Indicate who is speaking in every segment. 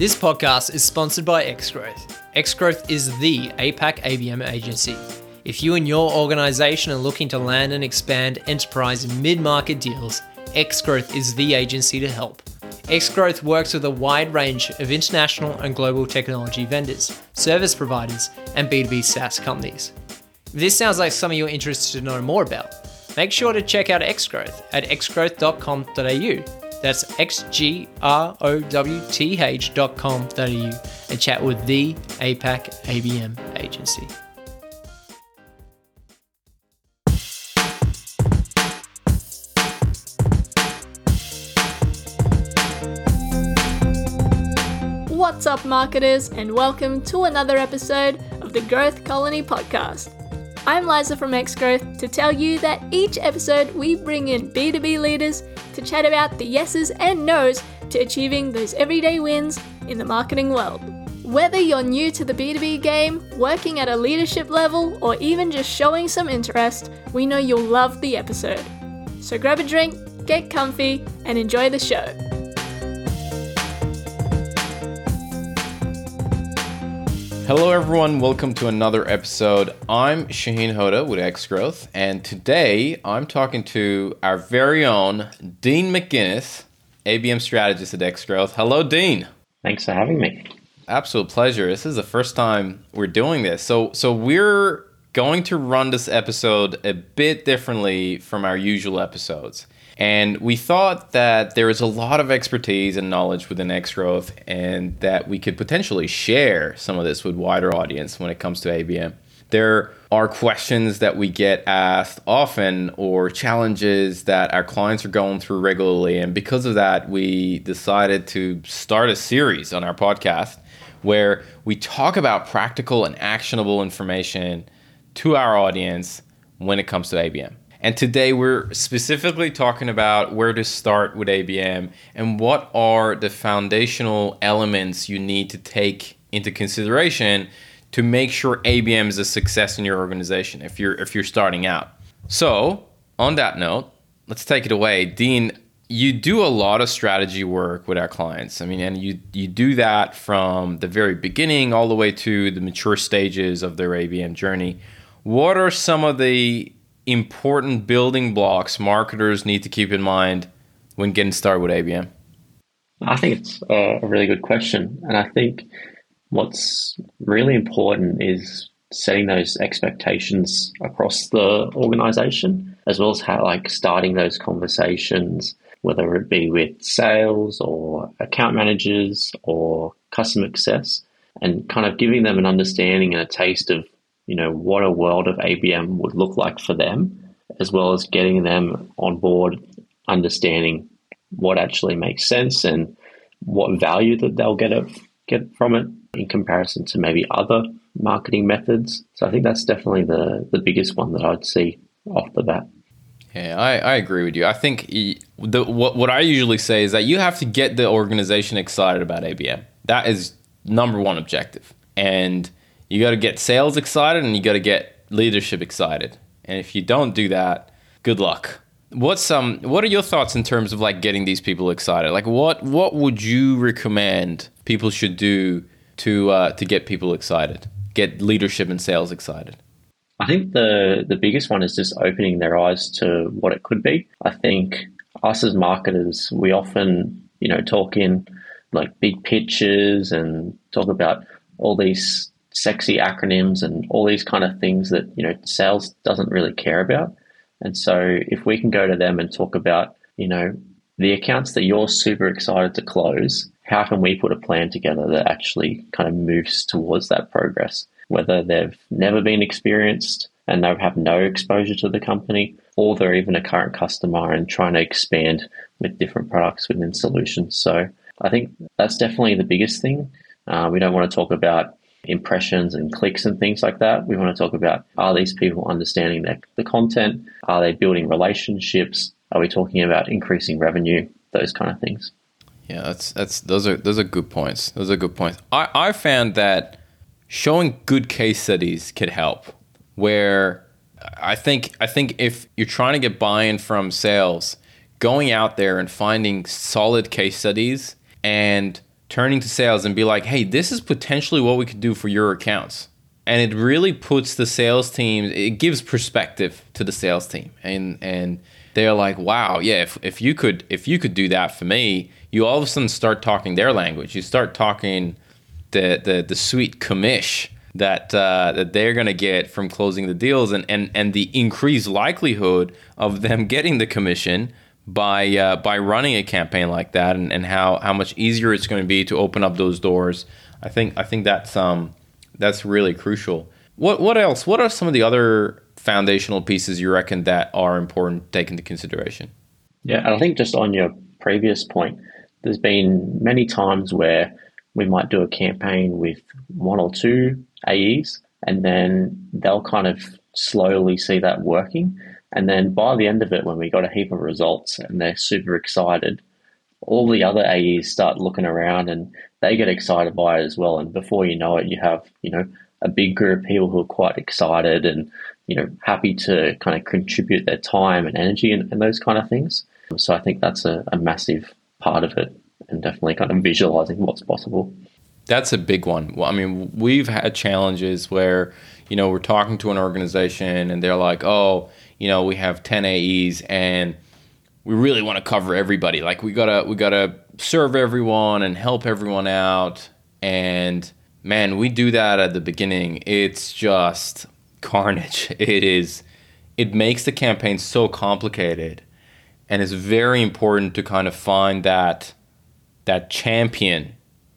Speaker 1: This podcast is sponsored by Xgrowth. Xgrowth is the APAC ABM agency. If you and your organization are looking to land and expand enterprise mid market deals, Xgrowth is the agency to help. Xgrowth works with a wide range of international and global technology vendors, service providers, and B2B SaaS companies. If this sounds like something you're interested to know more about, make sure to check out Xgrowth at xgrowth.com.au that's xgrowth dot xgrowth.com.au and chat with the APAC ABM agency.
Speaker 2: What's up, marketers, and welcome to another episode of the Growth Colony podcast. I'm Liza from Xgrowth to tell you that each episode we bring in B2B leaders to chat about the yeses and nos to achieving those everyday wins in the marketing world. Whether you're new to the B2B game, working at a leadership level, or even just showing some interest, we know you'll love the episode. So grab a drink, get comfy, and enjoy the show.
Speaker 3: Hello, everyone. Welcome to another episode. I'm Shaheen Hoda with X Growth, and today I'm talking to our very own Dean McGuinness, ABM strategist at X Growth. Hello, Dean.
Speaker 4: Thanks for having me.
Speaker 3: Absolute pleasure. This is the first time we're doing this, so so we're going to run this episode a bit differently from our usual episodes. And we thought that there is a lot of expertise and knowledge within Xgrowth and that we could potentially share some of this with wider audience when it comes to ABM. There are questions that we get asked often or challenges that our clients are going through regularly. And because of that, we decided to start a series on our podcast where we talk about practical and actionable information to our audience when it comes to ABM. And today we're specifically talking about where to start with ABM and what are the foundational elements you need to take into consideration to make sure ABM is a success in your organization if you're if you're starting out. So, on that note, let's take it away. Dean, you do a lot of strategy work with our clients. I mean, and you you do that from the very beginning all the way to the mature stages of their ABM journey. What are some of the important building blocks marketers need to keep in mind when getting started with ABM?
Speaker 4: I think it's uh, a really good question. And I think what's really important is setting those expectations across the organization, as well as how, like, starting those conversations, whether it be with sales or account managers or customer success, and kind of giving them an understanding and a taste of you know, what a world of ABM would look like for them, as well as getting them on board, understanding what actually makes sense and what value that they'll get get from it in comparison to maybe other marketing methods. So I think that's definitely the the biggest one that I'd see off the bat.
Speaker 3: Yeah, I, I agree with you. I think the what what I usually say is that you have to get the organization excited about ABM. That is number one objective. And you got to get sales excited and you got to get leadership excited. And if you don't do that, good luck. What's um what are your thoughts in terms of like getting these people excited? Like what what would you recommend people should do to uh, to get people excited? Get leadership and sales excited?
Speaker 4: I think the the biggest one is just opening their eyes to what it could be. I think us as marketers, we often, you know, talk in like big pictures and talk about all these sexy acronyms and all these kind of things that you know sales doesn't really care about. And so if we can go to them and talk about you know the accounts that you're super excited to close, how can we put a plan together that actually kind of moves towards that progress? Whether they've never been experienced and they have no exposure to the company, or they're even a current customer and trying to expand with different products within solutions. So I think that's definitely the biggest thing. Uh, we don't want to talk about impressions and clicks and things like that. We want to talk about are these people understanding the, the content? Are they building relationships? Are we talking about increasing revenue? Those kind of things.
Speaker 3: Yeah, that's that's those are those are good points. Those are good points. I, I found that showing good case studies could help. Where I think I think if you're trying to get buy-in from sales, going out there and finding solid case studies and turning to sales and be like, hey, this is potentially what we could do for your accounts. And it really puts the sales team, it gives perspective to the sales team. And and they're like, wow, yeah, if, if you could if you could do that for me, you all of a sudden start talking their language. You start talking the the, the sweet commish that uh, that they're gonna get from closing the deals and, and, and the increased likelihood of them getting the commission by uh, by running a campaign like that and, and how, how much easier it's going to be to open up those doors. I think I think that's um that's really crucial. What what else? What are some of the other foundational pieces you reckon that are important to take into consideration?
Speaker 4: Yeah, and I think just on your previous point, there's been many times where we might do a campaign with one or two AEs, and then they'll kind of slowly see that working. And then by the end of it, when we got a heap of results and they're super excited, all the other AEs start looking around and they get excited by it as well. And before you know it, you have, you know, a big group of people who are quite excited and, you know, happy to kind of contribute their time and energy and, and those kind of things. So I think that's a, a massive part of it and definitely kind of visualizing what's possible.
Speaker 3: That's a big one. Well, I mean, we've had challenges where, you know, we're talking to an organization and they're like, oh, you know, we have 10 AEs and we really want to cover everybody. Like we gotta we gotta serve everyone and help everyone out. And man, we do that at the beginning. It's just carnage. It is it makes the campaign so complicated. And it's very important to kind of find that that champion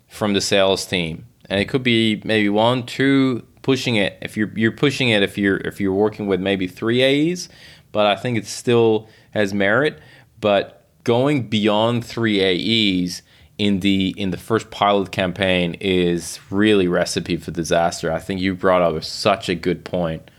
Speaker 3: from the sales team. And it could be maybe one, two, pushing it. If you're you're pushing it if you're if you're working with maybe three A's, but I think it still has merit. But going beyond three AEs in the in the first pilot campaign is really recipe for disaster. I think you brought up such a good point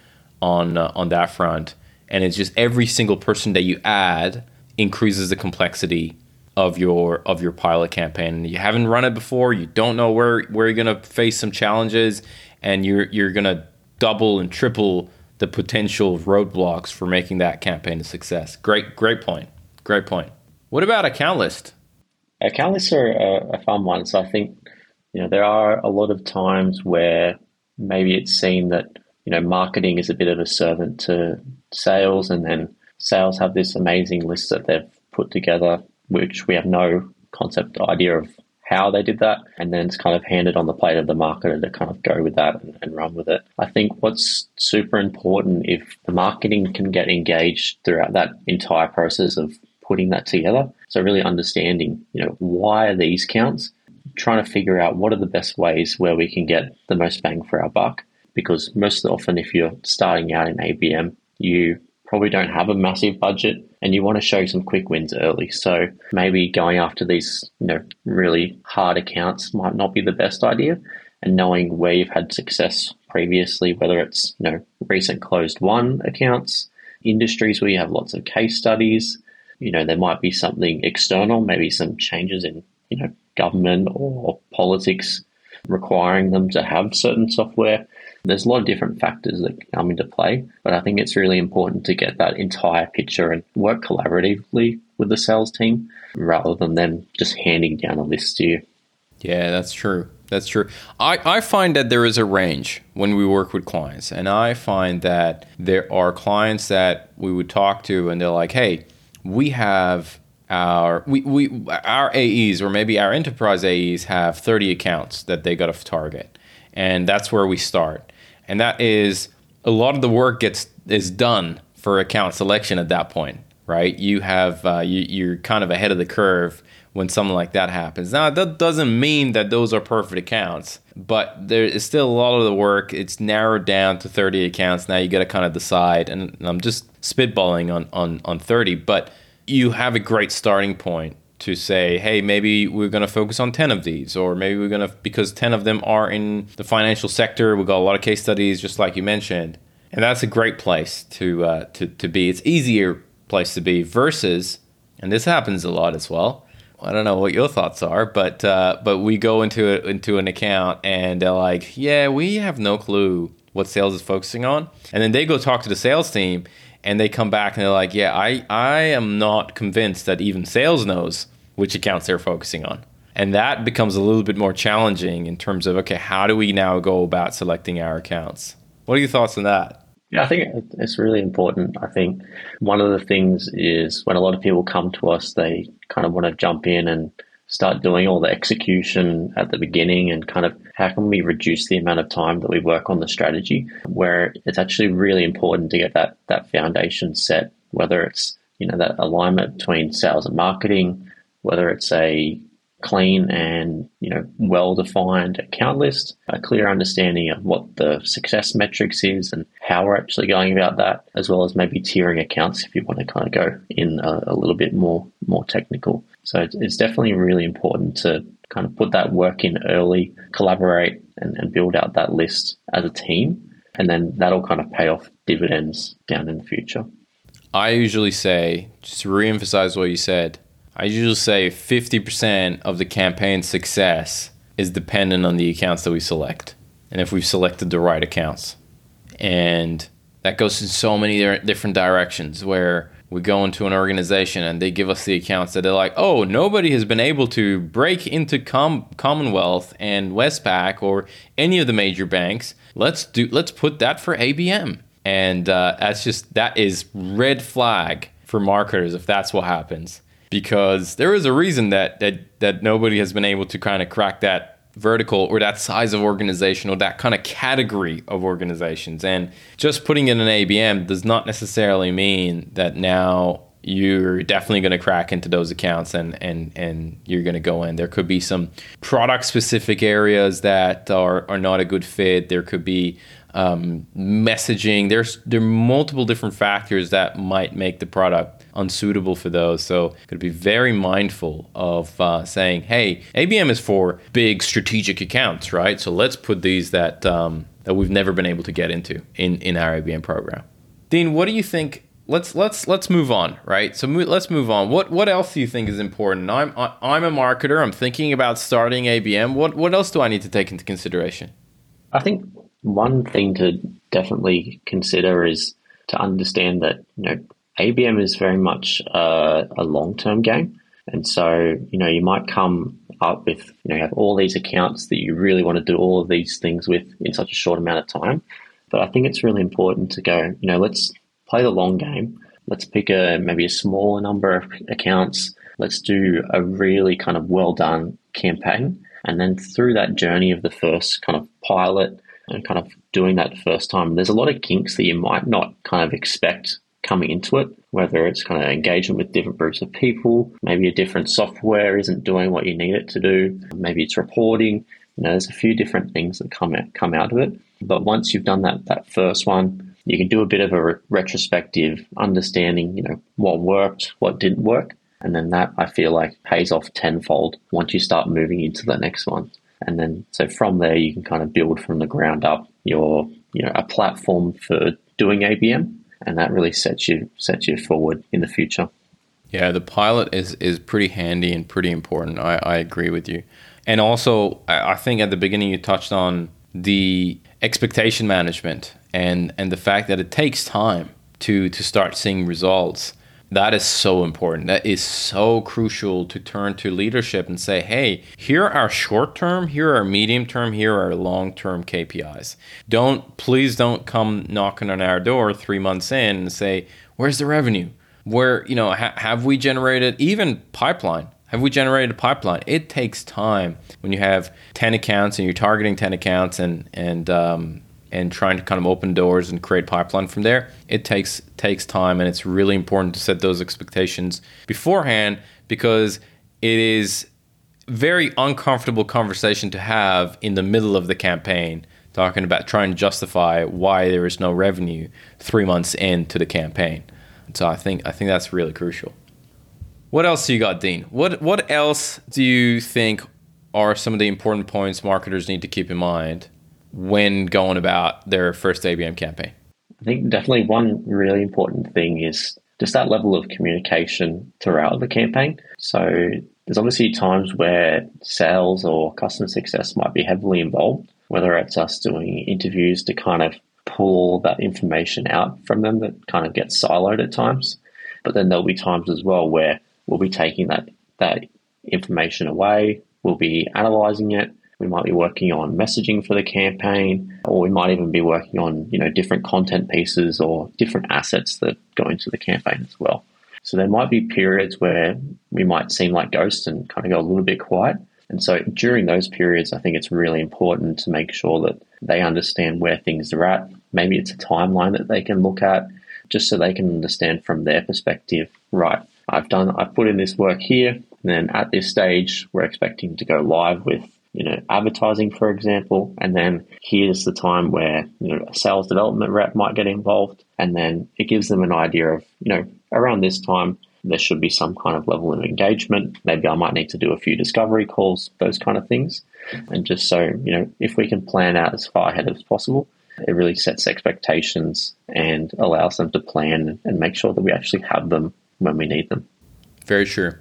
Speaker 3: on uh, on that front, and it's just every single person that you add increases the complexity of your of your pilot campaign. You haven't run it before, you don't know where where you're gonna face some challenges, and you're you're gonna double and triple the potential roadblocks for making that campaign a success. Great great point. Great point. What about account list?
Speaker 4: Account lists are a, a fun one. So I think you know there are a lot of times where maybe it's seen that you know marketing is a bit of a servant to sales, and then sales have this amazing list that they've put together, which we have no concept idea of how they did that, and then it's kind of handed on the plate of the marketer to kind of go with that and, and, run with it. I think what's super important if the marketing can get engaged throughout that entire process of putting that together. So really understanding, you know, why are these counts? Trying to figure out what are the best ways where we can get the most bang for our buck. Because most often, if you're starting out in ABM, you probably don't have a massive budget and you want to show some quick wins early. So maybe going after these, you know, really hard accounts might not be the best idea. And knowing where you've had success previously, whether it's, you know, recent closed won accounts, industries where you have lots of case studies, you know, there might be something external, maybe some changes in, you know, government or politics requiring them to have certain software there's a lot of different factors that come into play, but I think it's really important to get that entire picture and work collaboratively with the sales team rather than them just handing down a list to you.
Speaker 3: Yeah, that's true. That's true. I, I find that there is a range when we work with clients, and I find that there are clients that we would talk to, and they're like, "Hey, we have our we, we our AEs or maybe our enterprise AEs have 30 accounts that they got to target, and that's where we start and that is a lot of the work gets is done for account selection at that point, right? You have uh, you, you're kind of ahead of the curve when something like that happens. Now that doesn't mean that those are perfect accounts, but there is still a lot of the work. It's narrowed down to 30 accounts. Now you got to kind of decide, and I'm just spitballing on on on 30, but you have a great starting point to say, hey, maybe we're going to focus on 10 of these, or maybe we're going to, because 10 of them are in the financial sector. We've got a lot of case studies, just like you mentioned. And that's a great place to, uh, to, to be. It's easier place to be versus, and this happens a lot as well. I don't know what your thoughts are, but uh, but we go into a, into an account and they're like, yeah, we have no clue what sales is focusing on, and then they go talk to the sales team and they come back and they're like, yeah, I I am not convinced that even sales knows which accounts they're focusing on. And that becomes a little bit more challenging in terms of, okay, how do we now go about selecting our accounts? What are your thoughts on that?
Speaker 4: Yeah, I think it's really important. I think one of the things is when a lot of people come to us, they kind of want to jump in and start doing all the execution at the beginning and kind of how can we reduce the amount of time that we work on the strategy where it's actually really important to get that that foundation set whether it's you know that alignment between sales and marketing whether it's a clean and you know well defined account list, a clear understanding of what the success metrics is and how we're actually going about that, as well as maybe tiering accounts if you want to kind of go in a, a little bit more more technical. So it's, it's, definitely really important to kind of put that work in early, collaborate and, and build out that list as a team, and then that'll kind of pay off dividends down in the future.
Speaker 3: I usually say, just to reemphasize what you said, I usually say 50% of the campaign success is dependent on the accounts that we select and if we've selected the right accounts. And that goes in so many different directions where we go into an organization and they give us the accounts that they're like, oh, nobody has been able to break into Com- Commonwealth and Westpac or any of the major banks. Let's do. Let's put that for ABM, and uh, that's just that is red flag for marketers if that's what happens because there is a reason that that that nobody has been able to kind of crack that vertical or that size of organization or that kind of category of organizations. And just putting in an ABM does not necessarily mean that now you're definitely going to crack into those accounts and and and you're going to go in. There could be some product specific areas that are are not a good fit. There could be um, messaging. There's there are multiple different factors that might make the product unsuitable for those. So, got to be very mindful of uh, saying, "Hey, ABM is for big strategic accounts, right? So let's put these that um, that we've never been able to get into in in our ABM program." Dean, what do you think? Let's let's let's move on, right? So mo- let's move on. What what else do you think is important? I'm I'm a marketer. I'm thinking about starting ABM. What what else do I need to take into consideration?
Speaker 4: I think one thing to definitely consider is to understand that you know ABM is very much a, a long term game, and so you know you might come up with you know have all these accounts that you really want to do all of these things with in such a short amount of time. But I think it's really important to go you know let's play the long game. Let's pick a maybe a smaller number of accounts. Let's do a really kind of well done campaign. And then through that journey of the first kind of pilot and kind of doing that first time, there's a lot of kinks that you might not kind of expect coming into it, whether it's kind of engagement with different groups of people, maybe a different software isn't doing what you need it to do, maybe it's reporting. You know, there's a few different things that come out, come out of it. But once you've done that that first one, you can do a bit of a re- retrospective understanding, you know, what worked, what didn't work, and then that I feel like pays off tenfold once you start moving into the next one. And then so from there you can kind of build from the ground up your you know a platform for doing ABM, and that really sets you sets you forward in the future.
Speaker 3: Yeah, the pilot is is pretty handy and pretty important. I, I agree with you. And also, I think at the beginning you touched on the expectation management and and the fact that it takes time to to start seeing results that is so important. That is so crucial to turn to leadership and say, hey, here are short term, here are medium term, here are long term KPIs. Don't, please don't come knocking on our door three months in and say, where's the revenue? Where, you know, ha- have we generated even pipeline? Have we generated a pipeline? It takes time when you have 10 accounts and you're targeting 10 accounts and, and, um, and trying to kind of open doors and create pipeline from there it takes takes time and it's really important to set those expectations beforehand because it is very uncomfortable conversation to have in the middle of the campaign talking about trying to justify why there is no revenue 3 months into the campaign. So i think i think that's really crucial. What else do you got dean? What what else do you think are some of the important points marketers need to keep in mind when going about their first ABM campaign?
Speaker 4: I think definitely one really important thing is just that level of communication throughout the campaign. So there's obviously times where sales or customer success might be heavily involved, whether it's us doing interviews to kind of pull that information out from them that kind of gets siloed at times. But then there'll be times as well where we'll be taking that that information away, we'll be analyzing it. We might be working on messaging for the campaign, or we might even be working on, you know, different content pieces or different assets that go into the campaign as well. So there might be periods where we might seem like ghosts and kind of go a little bit quiet. And so during those periods, I think it's really important to make sure that they understand where things are at. Maybe it's a timeline that they can look at just so they can understand from their perspective, right, I've done, I've put in this work here. And then at this stage, we're expecting to go live with you know, advertising, for example, and then here's the time where, you know, a sales development rep might get involved, and then it gives them an idea of, you know, around this time, there should be some kind of level of engagement. Maybe I might need to do a few discovery calls, those kind of things. And just so, you know, if we can plan out as far ahead as possible, it really sets expectations and allows them to plan and make sure that we actually have them when we need them.
Speaker 3: Very true.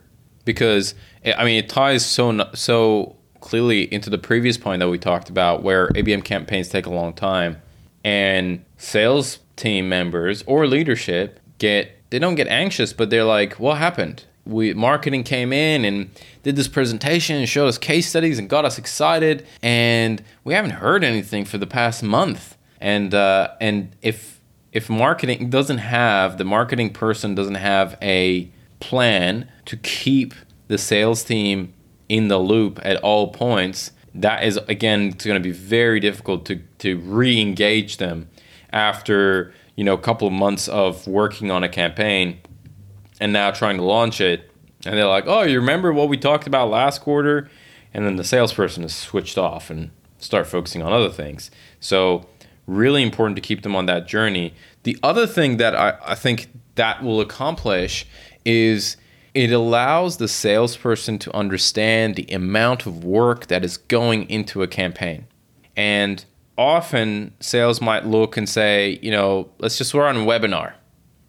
Speaker 3: Because, I mean, it ties so, so clearly into the previous point that we talked about where ABM campaigns take a long time and sales team members or leadership get they don't get anxious but they're like what happened? We marketing came in and did this presentation and showed us case studies and got us excited and we haven't heard anything for the past month. And uh, and if if marketing doesn't have the marketing person doesn't have a plan to keep the sales team in the loop at all points, that is again it's going to be very difficult to to re-engage them after you know a couple of months of working on a campaign and now trying to launch it. And they're like oh you remember what we talked about last quarter? And then the salesperson is switched off and start focusing on other things. So really important to keep them on that journey. The other thing that i, I think that will accomplish is it allows the salesperson to understand the amount of work that is going into a campaign. And often sales might look and say, you know, let's just run a webinar.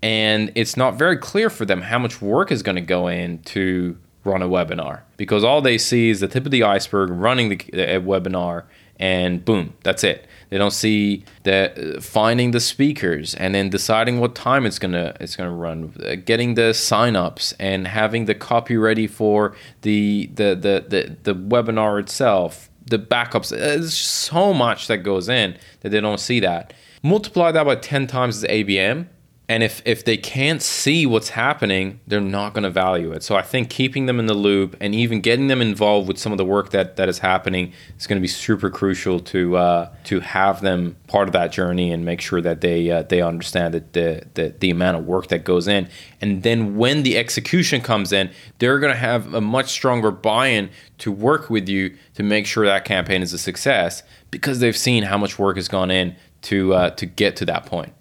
Speaker 3: And it's not very clear for them how much work is going to go in to run a webinar because all they see is the tip of the iceberg running the, the webinar and boom, that's it. They don't see the uh, finding the speakers and then deciding what time it's gonna it's gonna run, uh, getting the signups and having the copy ready for the the the the, the webinar itself, the backups. Uh, there's so much that goes in that they don't see that. Multiply that by ten times the ABM, and if if they can't see what's happening they're not going to value it. So i think keeping them in the loop and even getting them involved with some of the work that that is happening is going to be super crucial to uh, to have them part of that journey and make sure that they uh, they understand that the, the the amount of work that goes in. And then when the execution comes in they're going to have a much stronger buy-in to work with you to make sure that campaign is a success because they've seen how much work has gone in to uh, to get to that point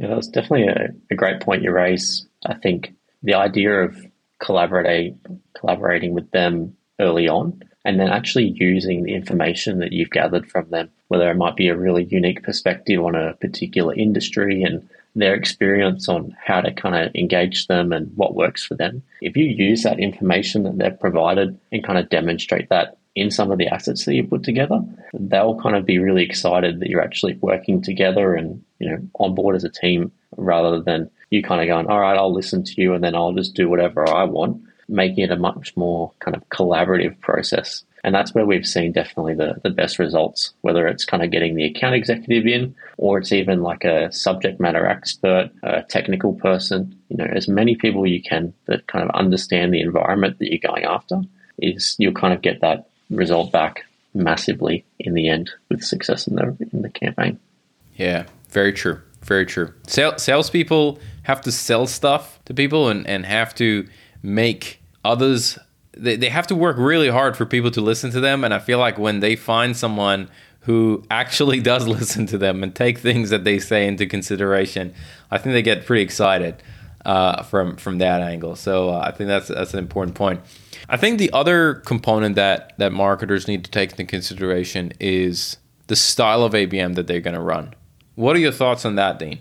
Speaker 4: yeah, that's definitely a, a great point you raise. I think the idea of collaborating collaborating with them early on and then actually using the information that you've gathered from them, whether it might be a really unique perspective on a particular industry and their experience on how to kind of engage them and what works for them. If you use that information that they've provided and kind of demonstrate that in some of the assets that you put together, they'll kind of be really excited that you're actually working together and you know on board as a team rather than you kind of going, all right, I'll listen to you and then I'll just do whatever I want, making it a much more kind of collaborative process. And that's where we've seen definitely the, the best results, whether it's kind of getting the account executive in or it's even like a subject matter expert, a technical person, you know, as many people you can that kind of understand the environment that you're going after is you'll kind of get that result back massively in the end with success in the in the campaign.
Speaker 3: Yeah, very true. Very true. Sale, salespeople have to sell stuff to people and, and have to make others they, they have to work really hard for people to listen to them and i feel like when they find someone who actually does listen to them and take things that they say into consideration i think they get pretty excited uh, from from that angle so uh, i think that's that's an important point I think the other component that that marketers need to take into consideration is the style of ABM that they're going to run. What are your thoughts on that, Dean?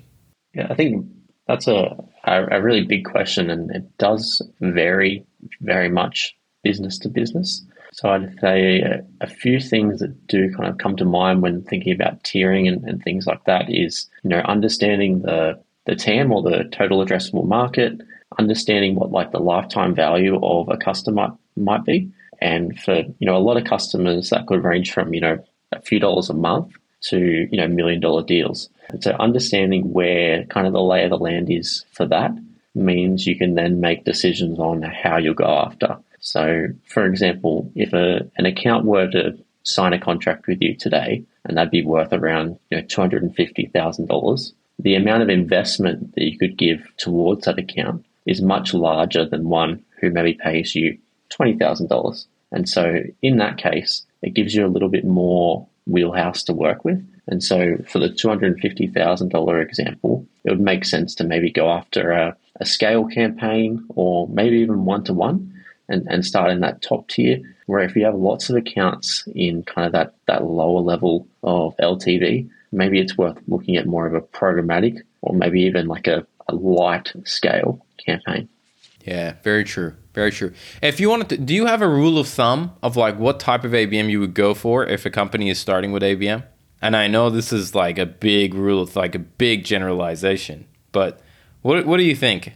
Speaker 4: Yeah, I think that's a, a, really big question, and it does vary very much business to business. So I'd say a, a, few things that do kind of come to mind when thinking about tiering and, and things like that is, you know, understanding the the TAM or the total addressable market, understanding what like the lifetime value of a customer might be, And for you know a lot of customers, that could range from you know a few dollars a month to you know million dollar deals. And so understanding where kind of the lay of the land is for that means you can then make decisions on how you'll go after. So, for example, if a, an account were to sign a contract with you today, and that'd be worth around you know two hundred and fifty thousand dollars, the amount of investment that you could give towards that account is much larger than one who maybe pays you twenty thousand dollars. And so, in that case, it gives you a little bit more wheelhouse to work with. And so, for the two hundred and fifty thousand dollar example, it would make sense to maybe go after a, a scale campaign or maybe even one to one and, and start in that top tier. Where if you have lots of accounts in kind of that, that lower level of LTV, maybe it's worth looking at more of a programmatic or maybe even like a, a light scale campaign.
Speaker 3: Yeah, very true. Very true. If you wanted to, do you have a rule of thumb of like what type of ABM you would go for if a company is starting with ABM? And I know this is like a big rule, of like a big generalization, but what what do you think?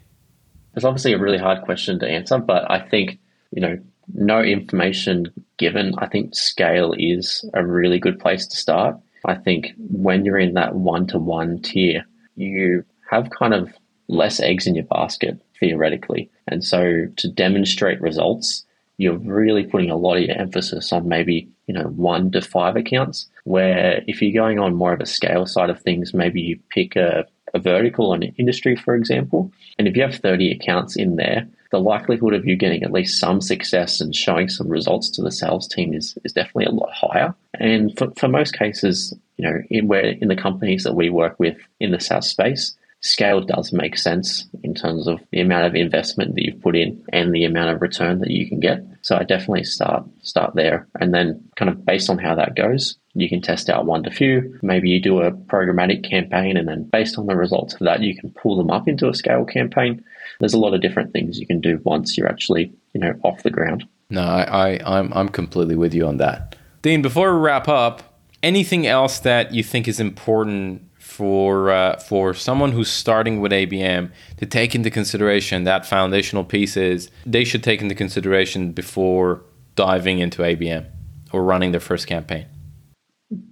Speaker 4: It's obviously a really hard question to answer, but I think you know, no information given, I think scale is a really good place to start. I think when you're in that one to one tier, you have kind of less eggs in your basket theoretically. And so to demonstrate results, you're really putting a lot of your emphasis on maybe, you know, one to five accounts. Where if you're going on more of a scale side of things, maybe you pick a, a vertical or an industry, for example. And if you have 30 accounts in there, the likelihood of you getting at least some success and showing some results to the sales team is, is definitely a lot higher. And for, for most cases, you know, in where in the companies that we work with in the SaaS space, scale does make sense in terms of the amount of investment that you've put in and the amount of return that you can get. So I definitely start start there, and then kind of based on how that goes, you can test out one to few. Maybe you do a programmatic campaign, and then based on the results of that, you can pull them up into a scale campaign. There's a lot of different things you can do once you're actually, you know, off the ground.
Speaker 3: No, I, I I'm I'm completely with you on that. Dean, before we wrap up, anything else that you think is important for uh, for someone who's starting with ABM to take into consideration that foundational pieces they should take into consideration before diving into ABM or running their first campaign?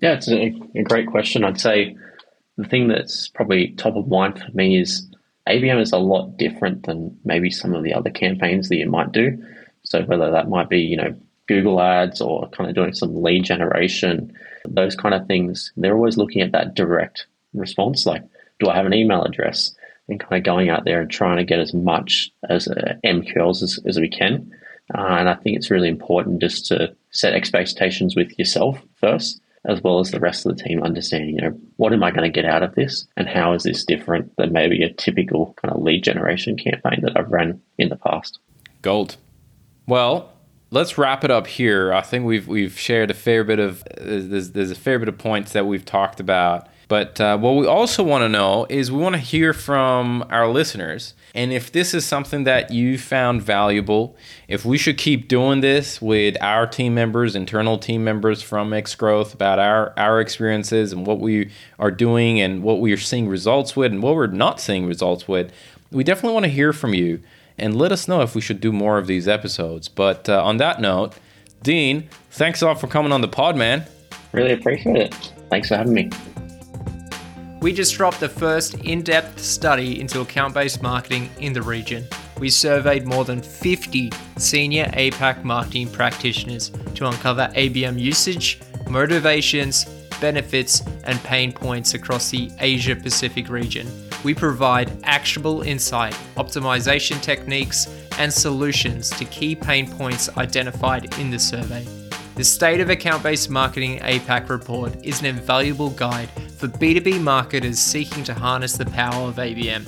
Speaker 4: Yeah, it's a, a great question. I'd say the thing that's probably top of mind for me is ABM is a lot different than maybe some of the other campaigns that you might do. So whether that might be, you know, Google ads or kind of doing some lead generation, those kind of things, they're always looking at that direct response. Like, do I have an email address? And kind of going out there and trying to get as much as uh, MQLs as, as we can. Uh, and I think it's really important just to set expectations with yourself first as well as the rest of the team understanding, you know, what am I going to get out of this and how is this different than maybe a typical kind of lead generation campaign that I've run in the past.
Speaker 3: Gold. Well, let's wrap it up here. I think we've we've shared a fair bit of there's, there's a fair bit of points that we've talked about but uh, what we also want to know is we want to hear from our listeners. And if this is something that you found valuable, if we should keep doing this with our team members, internal team members from X Growth about our, our experiences and what we are doing and what we are seeing results with and what we're not seeing results with, we definitely want to hear from you and let us know if we should do more of these episodes. But uh, on that note, Dean, thanks a lot for coming on the pod, man.
Speaker 4: Really appreciate it. Thanks for having me.
Speaker 1: We just dropped the first in depth study into account based marketing in the region. We surveyed more than 50 senior APAC marketing practitioners to uncover ABM usage, motivations, benefits, and pain points across the Asia Pacific region. We provide actionable insight, optimization techniques, and solutions to key pain points identified in the survey. The State of Account Based Marketing APAC report is an invaluable guide for B2B marketers seeking to harness the power of ABM.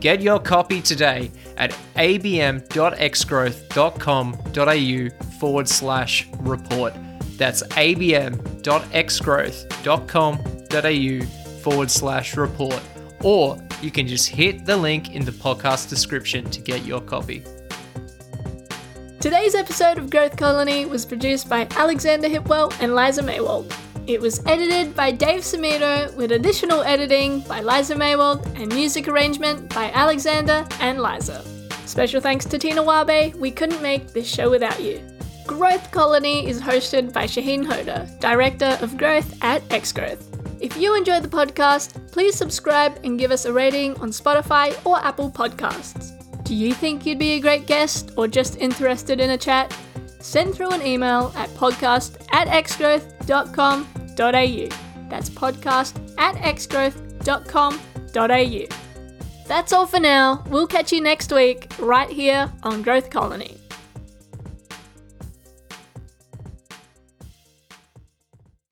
Speaker 1: Get your copy today at abm.xgrowth.com.au forward slash report. That's abm.xgrowth.com.au forward slash report. Or you can just hit the link in the podcast description to get your copy.
Speaker 2: Today's episode of Growth Colony was produced by Alexander Hipwell and Liza Maywald. It was edited by Dave Samito with additional editing by Liza Maywald and music arrangement by Alexander and Liza. Special thanks to Tina Wabe, we couldn't make this show without you. Growth Colony is hosted by Shaheen Hoda, Director of Growth at Xgrowth. If you enjoyed the podcast, please subscribe and give us a rating on Spotify or Apple Podcasts. Do you think you'd be a great guest or just interested in a chat? Send through an email at podcast at xgrowth.com.au. That's podcast at xgrowth.com.au. That's all for now. We'll catch you next week, right here on Growth Colony.